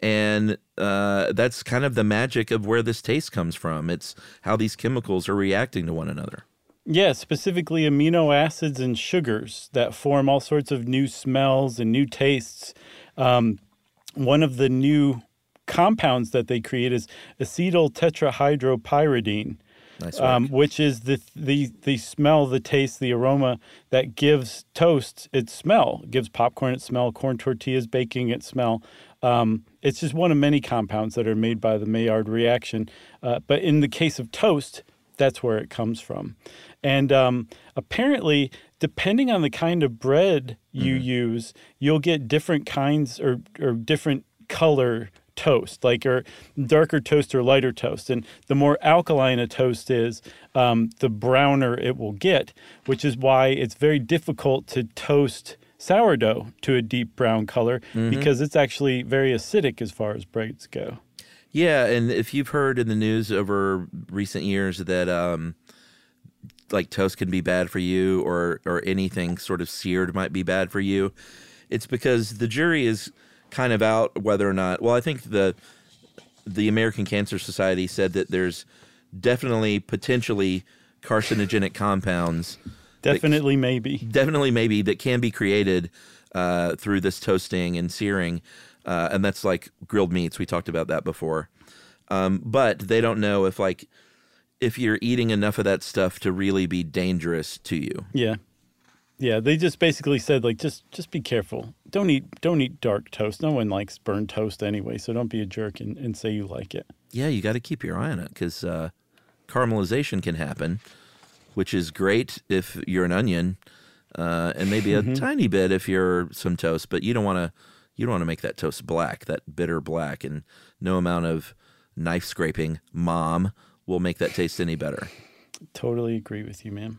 And uh, that's kind of the magic of where this taste comes from. It's how these chemicals are reacting to one another. Yeah, specifically amino acids and sugars that form all sorts of new smells and new tastes. Um, one of the new compounds that they create is acetyl tetrahydropyridine. Nice um, which is the the the smell, the taste, the aroma that gives toast its smell, it gives popcorn its smell, corn tortillas, baking its smell. Um, it's just one of many compounds that are made by the Maillard reaction. Uh, but in the case of toast, that's where it comes from. And um, apparently, depending on the kind of bread you Mm-hmm. use, you'll get different kinds or, or different color toast, like or darker toast or lighter toast. And the more alkaline a toast is, um, the browner it will get, which is why it's very difficult to toast sourdough to a deep brown color Mhm. because it's actually very acidic as far as breads go. Yeah, and if you've heard in the news over recent years that um, like toast can be bad for you, or or anything sort of seared might be bad for you, it's because the jury is kind of out whether or not. Well, I think the the American Cancer Society said that there's definitely potentially carcinogenic compounds. that- Definitely, maybe. definitely maybe that can be created uh, through this toasting and searing, uh, and that's like grilled meats. We talked about that before, um, but they don't know if like if you're eating enough of that stuff to really be dangerous to you. Yeah. Yeah, they just basically said like just just be careful. Don't eat don't eat dark toast. No one likes burnt toast anyway, so don't be a jerk and, and say you like it. Yeah, you got to keep your eye on it because uh, caramelization can happen, which is great if you're an onion, uh, and maybe a Mhm. tiny bit if you're some toast. But you don't want to you don't want to make that toast black, that bitter black, and no amount of knife scraping, mom, will make that taste any better. Totally agree with you, man.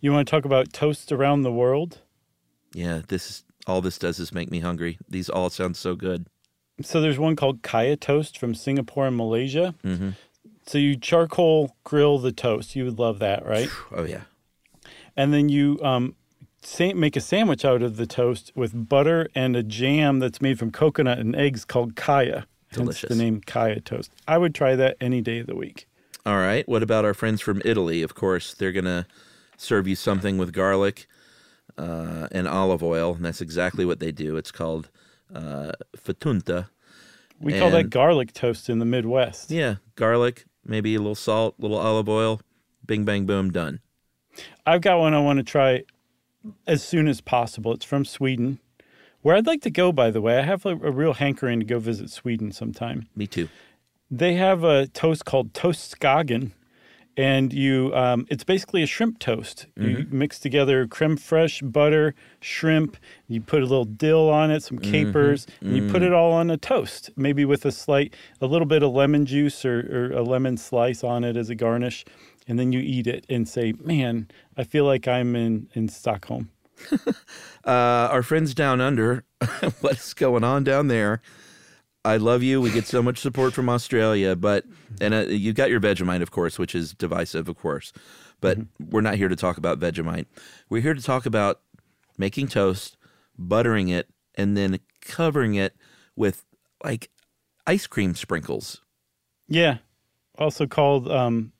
You want to talk about toasts around the world? Yeah, this is all this does is make me hungry. These all sound so good. So there's one called Kaya toast from Singapore and Malaysia. hmm So you charcoal grill the toast. You would love that, right? Oh yeah. and then you um, make a sandwich out of the toast with butter and a jam that's made from coconut and eggs called kaya. Hence Delicious. the name kaya toast. I would try that any day of the week. All right. What about our friends from Italy? Of course, they're gonna serve you something with garlic uh, and olive oil, and that's exactly what they do. It's called uh, fettunta. We call that garlic toast in the Midwest. Yeah, garlic, maybe a little salt, a little olive oil. Bing, bang, boom, done. I've got one I want to try as soon as possible. It's from Sweden, where I'd like to go, by the way. I have a, a real hankering to go visit Sweden sometime. Me too. They have a toast called Toast Skagen, and you um, it's basically a shrimp toast. You Mhm. mix together creme fraiche, butter, shrimp. You put a little dill on it, some capers, and you put Mm. it all on a toast. Maybe with a slight, a little bit of lemon juice or, or a lemon slice on it as a garnish, and then you eat it and say, "Man, I feel like I'm in in Stockholm." *laughs* Uh, our friends down under, *laughs* what's going on down there? I love you. We get so much support from Australia, but and uh, you got your Vegemite, of course, which is divisive, of course. But we're not here to talk about Vegemite. We're here to talk about making toast, buttering it, and then covering it with like ice cream sprinkles. Yeah, also called um,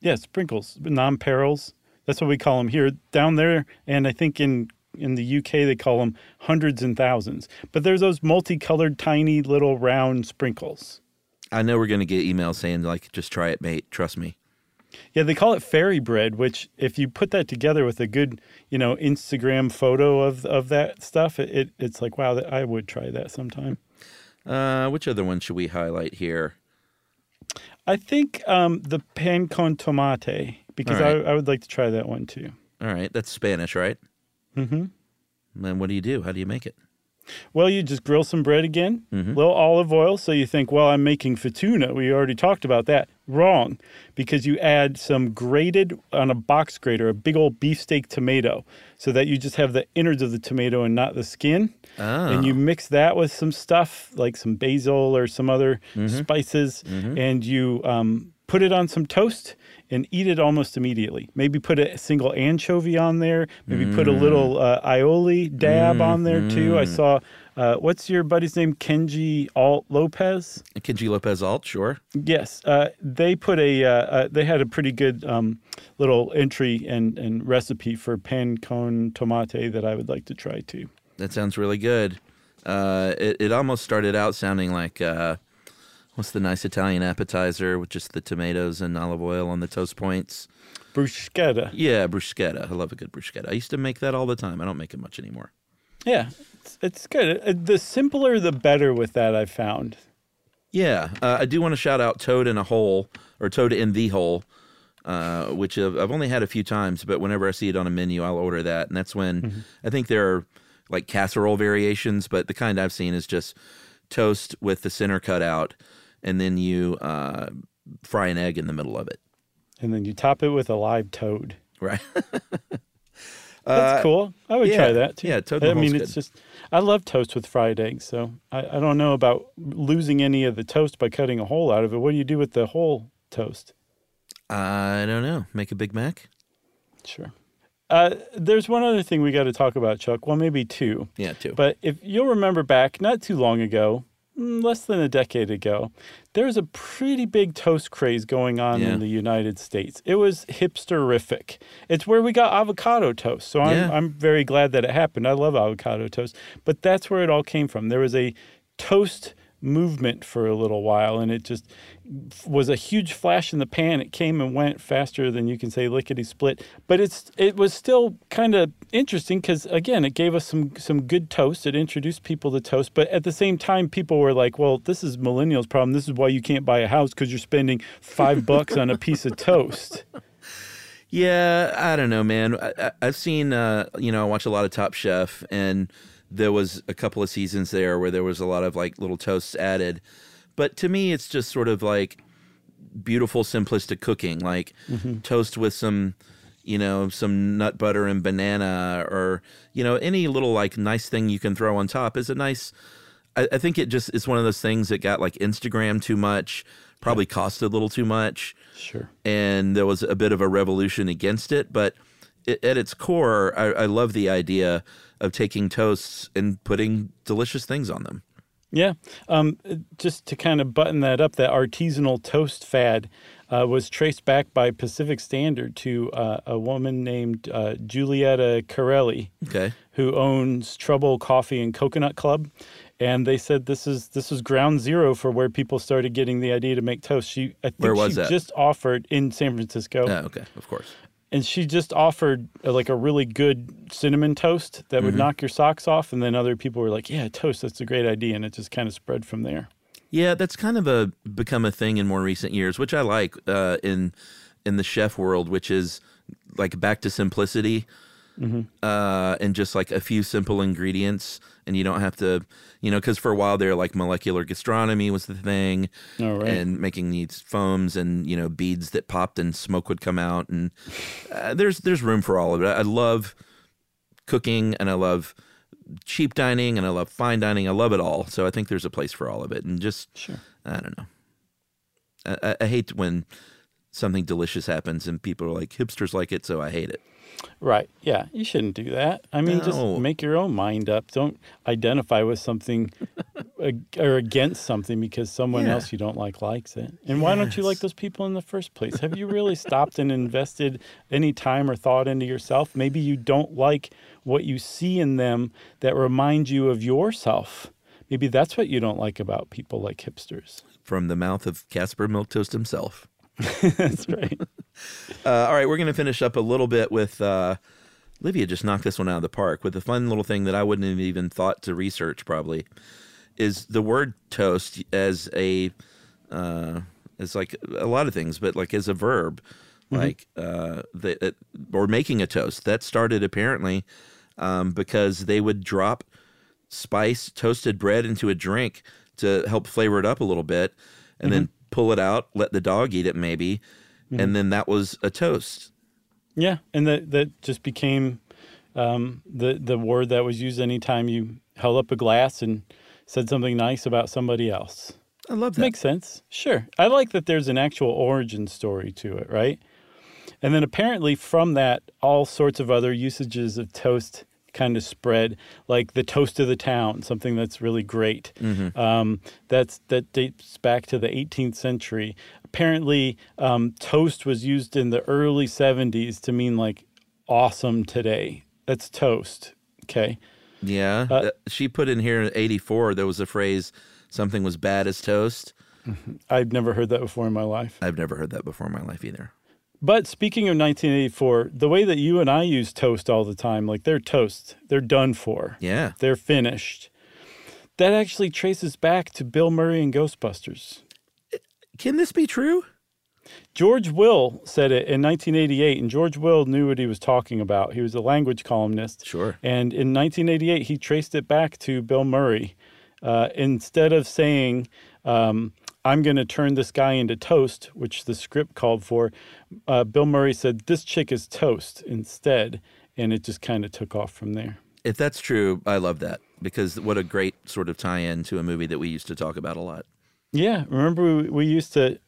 yeah sprinkles, nonpareils. That's what we call them here down there, and I think in in the UK they call them hundreds and thousands. But there's those multicolored, tiny little round sprinkles. I know we're going to get emails saying like, "Just try it, mate. Trust me." Yeah, they call it fairy bread. Which, if you put that together with a good, you know, Instagram photo of of that stuff, it, it it's like wow, that I would try that sometime. Uh, which other one should we highlight here? I think um, the pan con tomate because right. I, I would like to try that one too. All right, that's Spanish, right? Hmm And what do you do? How do you make it? Well, you just grill some bread again, Mm-hmm. little olive oil. So you think, well, I'm making fatuna. We already talked about that. Wrong, because you add some grated on a box grater, a big old beefsteak tomato, so that you just have the innards of the tomato and not the skin. And you mix that with some stuff like some basil or some other spices, and you um, put it on some toast and eat it almost immediately. Maybe put a single anchovy on there. Maybe put a little uh, aioli dab on there too. I saw. Uh, what's your buddy's name? Kenji Alt Lopez. Kenji Lopez Alt, sure. Yes, uh, they put a. Uh, uh, they had a pretty good um, little entry and, and recipe for pan con tomate that I would like to try too. That sounds really good. Uh, it, it almost started out sounding like uh, what's the nice Italian appetizer with just the tomatoes and olive oil on the toast points? Bruschetta. Yeah, bruschetta. I love a good bruschetta. I used to make that all the time. I don't make it much anymore. Yeah, it's, it's good. Uh, The simpler, the better with that. I've found. Yeah, uh, I do want to shout out Toad in a Hole or Toad in the Hole, uh, which I've, I've only had a few times, but whenever I see it on a menu, I'll order that. And that's when I think there are like casserole variations, but the kind I've seen is just toast with the center cut out, and then you uh, fry an egg in the middle of it. And then you top it with a live toad. Right. *laughs* That's cool. I would Uh, yeah, try that too. yeah, toad I mean, it's good. just I love toast with fried eggs. So I, I don't know about losing any of the toast by cutting a hole out of it. What do you do with the whole toast? I don't know. Make a Big Mac? Sure. Uh, there's one other thing we got to talk about, Chuck. Well, maybe two. Yeah, two. But if you'll remember back, not too long ago, Mm, less than a decade ago, there was a pretty big toast craze going on Yeah. in the United States. It was hipsterific. It's where we got avocado toast. So I'm, Yeah. I'm very glad that it happened. I love avocado toast. But that's where it all came from. There was a toast movement for a little while and it just was a huge flash in the pan. It came and went faster than you can say lickety split but it's it was still kind of interesting because again it gave us some some good toast. It introduced people to toast but at the same time people were like well this is millennials problem. This is why you can't buy a house because you're spending five *laughs* bucks on a piece of toast. Yeah, I don't know, man. I, I, I've seen, uh, you know, I watch a lot of Top Chef, and there was a couple of seasons there where there was a lot of like little toasts added. But to me, it's just sort of like beautiful, simplistic cooking, like mm-hmm. toast with some, you know, some nut butter and banana, or you know, any little like nice thing you can throw on top is a nice. I, I think it just is one of those things that got like Instagram too much, probably cost a little too much sure and there was a bit of a revolution against it. But it, at its core, I, I love the idea of taking toasts and putting delicious things on them. Yeah. Um, just to kind of button that up, that artisanal toast fad uh, was traced back by Pacific Standard to uh, a woman named uh, Giulietta Carelli, Okay. who owns Trouble Coffee and Coconut Club. And they said this is this is ground zero for where people started getting the idea to make toast. She I think Where was she that? just offered in San Francisco Yeah, okay, of course. And she just offered uh, like a really good cinnamon toast that Mm-hmm. would knock your socks off and then other people were like yeah toast that's a great idea and it just kind of spread from there Yeah, that's kind of a become a thing in more recent years, which I like uh, in in the chef world, which is like back to simplicity uh, and just like a few simple ingredients, and you don't have to, you know, because for a while there, like molecular gastronomy was the thing, Oh, right. and making these foams and you know beads that popped and smoke would come out, and uh, there's there's room for all of it. I love cooking and I love cheap dining and I love fine dining. I love it all. So I think there's a place for all of it. And just, Sure. I don't know. I, I- I hate when something delicious happens and people are like, hipsters like it, so I hate it. Right. Yeah. You shouldn't do that. I mean, No. just make your own mind up. Don't identify with something *laughs* ag- or against something because someone Yeah. else you don't like likes it. And why don't you like those people in the first place? Have you really stopped and invested any time or thought into yourself? Maybe you don't like what you see in them that remind you of yourself. Maybe that's what you don't like about people like hipsters. From the mouth of Caspar Milquetoast himself. *laughs* that's right. *laughs* Uh, all right, we're going to finish up a little bit with uh, Livia just knocked this one out of the park with a fun little thing that I wouldn't have even thought to research probably is the word toast as a uh, as like a lot of things, but like as a verb, like uh, the, it, or making a toast. That started apparently um, because they would drop spice toasted bread into a drink to help flavor it up a little bit, and then pull it out, let the dog eat it maybe, and then that was a toast. Yeah, and that that just became um, the the word that was used anytime you held up a glass and said something nice about somebody else. I love that. Makes sense. Sure. I like that there's an actual origin story to it, right? And then apparently from that, all sorts of other usages of toast kind of spread, like the toast of the town, something that's really great. Um, that's that dates back to the 18th century. Apparently, um, toast was used in the early 70s to mean like awesome today. That's toast. Okay. Yeah. Uh, she put in here in 84, there was a phrase, something was bad as toast. I've never heard that before in my life. I've never heard that before in my life either. But speaking of 1984, the way that you and I use toast all the time, like they're toast, they're done for, Yeah. they're finished. That actually traces back to Bill Murray and Ghostbusters. Can this be true? George Will said it in 1988, and George Will knew what he was talking about. He was a language columnist. Sure. And in 1988, he traced it back to Bill Murray. Uh, instead of saying, um, I'm going to turn this guy into toast, which the script called for, uh, Bill Murray said, This chick is toast instead. And it just kind of took off from there. If that's true, I love that because what a great sort of tie in to a movie that we used to talk about a lot. Yeah. Remember, we, we used to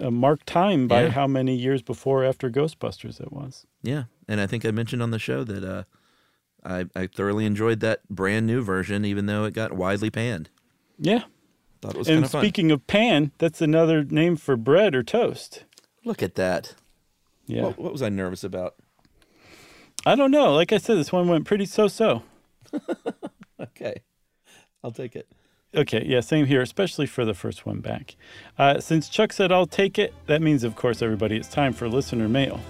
uh, mark time by Yeah. how many years before or after Ghostbusters it was. Yeah. And I think I mentioned on the show that uh, I, I thoroughly enjoyed that brand new version, even though it got widely panned. Yeah. Thought it was kind And fun. speaking of pan, that's another name for bread or toast. Look at that. Yeah. What, what was I nervous about? I don't know. Like I said, this one went pretty so so. *laughs* Okay. I'll take it. Okay, yeah, same here, especially for the first one back. Uh, since Chuck said I'll take it, that means, of course, everybody, it's time for listener mail.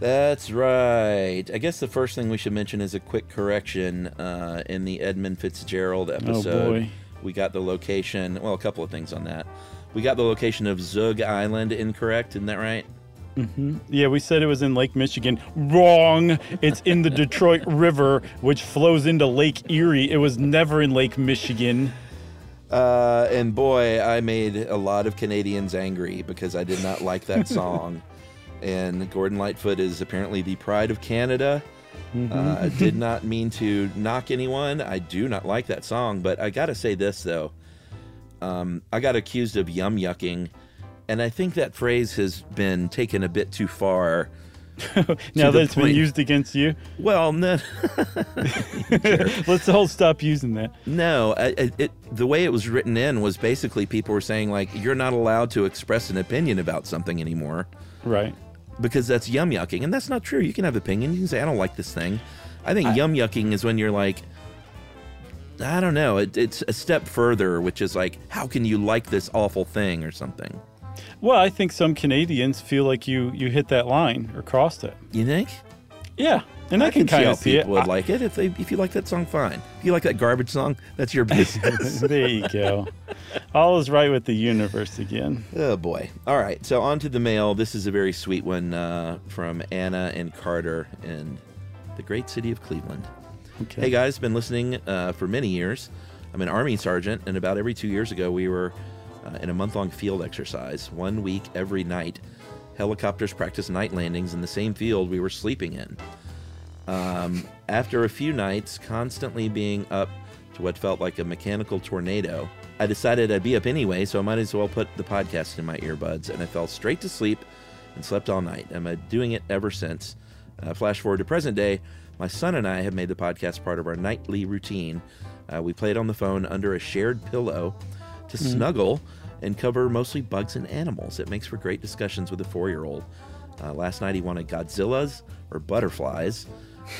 That's right. I guess the first thing we should mention is a quick correction uh, in the Edmund Fitzgerald episode. boy. We got the location. Well, a couple of things on that. We got the location of Zug Island incorrect. Isn't that right? Yeah, we said it was in Lake Michigan. Wrong. It's in the Detroit *laughs* River, which flows into Lake Erie. It was never in Lake Michigan. Uh, and boy, I made a lot of Canadians angry because I did not like that *laughs* song. and Gordon Lightfoot is apparently the pride of Canada. Uh, I did not mean to knock anyone. I do not like that song, but I gotta say this though. Um, I got accused of yum yucking, and I think that phrase has been taken a bit too far. *laughs* Now that it's been used against you, Well, no, *laughs* *laughs* let's all stop using that. no. It, the way it was written in was basically people were saying like you're not allowed to express an opinion about something anymore. Right. because that's yum yucking, and that's not true. You can have opinion. You can say I don't like this thing. I think yum yucking is when you're like, I don't know. It, it's a step further, which is like, how can you like this awful thing or something? Well, I think some Canadians feel like you you hit that line or crossed it. You think? Yeah, and I, can, see kind how of see it. people would I- like it if they if you like that song. Fine. If you like that garbage song, that's your business. *laughs* *laughs* there you go. All is right with the universe again. Oh boy. All right. So on to the mail. This is a very sweet one uh, from Anna and Carter in the great city of Cleveland. Okay. Hey guys, been listening uh, for many years. I'm an Army sergeant, and about every two years ago, we were uh, in a month long field exercise. One week every night, helicopters practice night landings in the same field we were sleeping in. Um, after a few nights, constantly being up to what felt like a mechanical tornado, I decided I'd be up anyway, so I might as well put the podcast in my earbuds, and I fell straight to sleep and slept all night. I'm doing it ever since. Uh, flash forward to present day, my son and I have made the podcast part of our nightly routine. Uh, we play it on the phone under a shared pillow to snuggle and cover mostly bugs and animals. It makes for great discussions with a four year old. Uh, last night he wanted Godzillas or butterflies,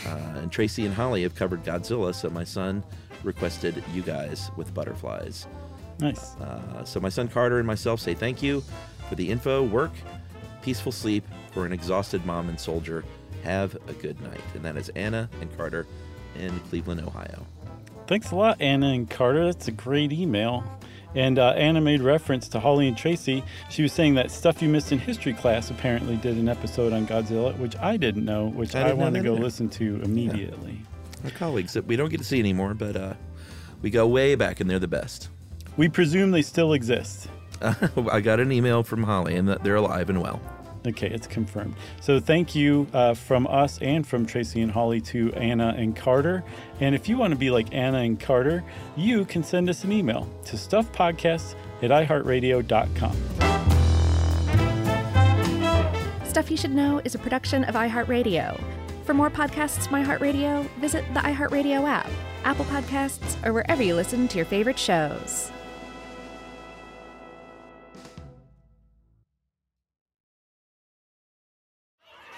uh, and Tracy and Holly have covered Godzilla, so my son requested you guys with butterflies. Nice. Uh, so my son Carter and myself say thank you for the info, work, peaceful sleep for an exhausted mom and soldier. Have a good night. And that is Anna and Carter in Cleveland, Ohio. Thanks a lot, Anna and Carter. That's a great email. And uh, Anna made reference to Holly and Tracy. She was saying that Stuff You Missed in History class apparently did an episode on Godzilla, which I didn't know, which I I, want to go either. listen to immediately. Our colleagues that we don't get to see anymore, but uh, we go way back and they're the best. We presume they still exist. *laughs* I got an email from Holly and that they're alive and well. Okay, it's confirmed. So thank you uh, from us and from Tracy and Holly to Anna and Carter. And if you want to be like Anna and Carter, you can send us an email to stuffpodcasts at iheartradio.com. Stuff You Should Know is a production of iHeartRadio. For more podcasts from iHeartRadio, visit the iHeartRadio app, Apple Podcasts, or wherever you listen to your favorite shows.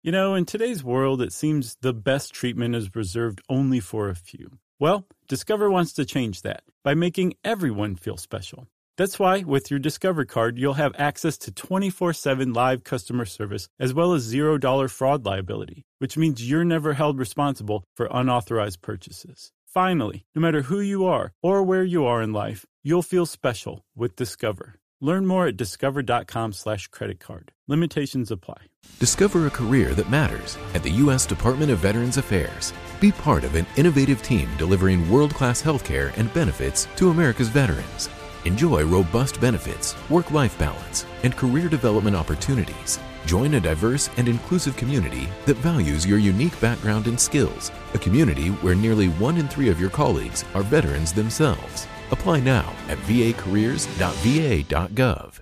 You know, in today's world, it seems the best treatment is reserved only for a few. Well, Discover wants to change that by making everyone feel special. That's why, with your Discover card, you'll have access to 24 7 live customer service as well as $0 fraud liability, which means you're never held responsible for unauthorized purchases. Finally, no matter who you are or where you are in life, you'll feel special with Discover. Learn more at discover.com slash credit card. Limitations apply. Discover a career that matters at the U.S. Department of Veterans Affairs. Be part of an innovative team delivering world class healthcare and benefits to America's veterans. Enjoy robust benefits, work life balance, and career development opportunities. Join a diverse and inclusive community that values your unique background and skills, a community where nearly one in three of your colleagues are veterans themselves. Apply now at vacareers.va.gov.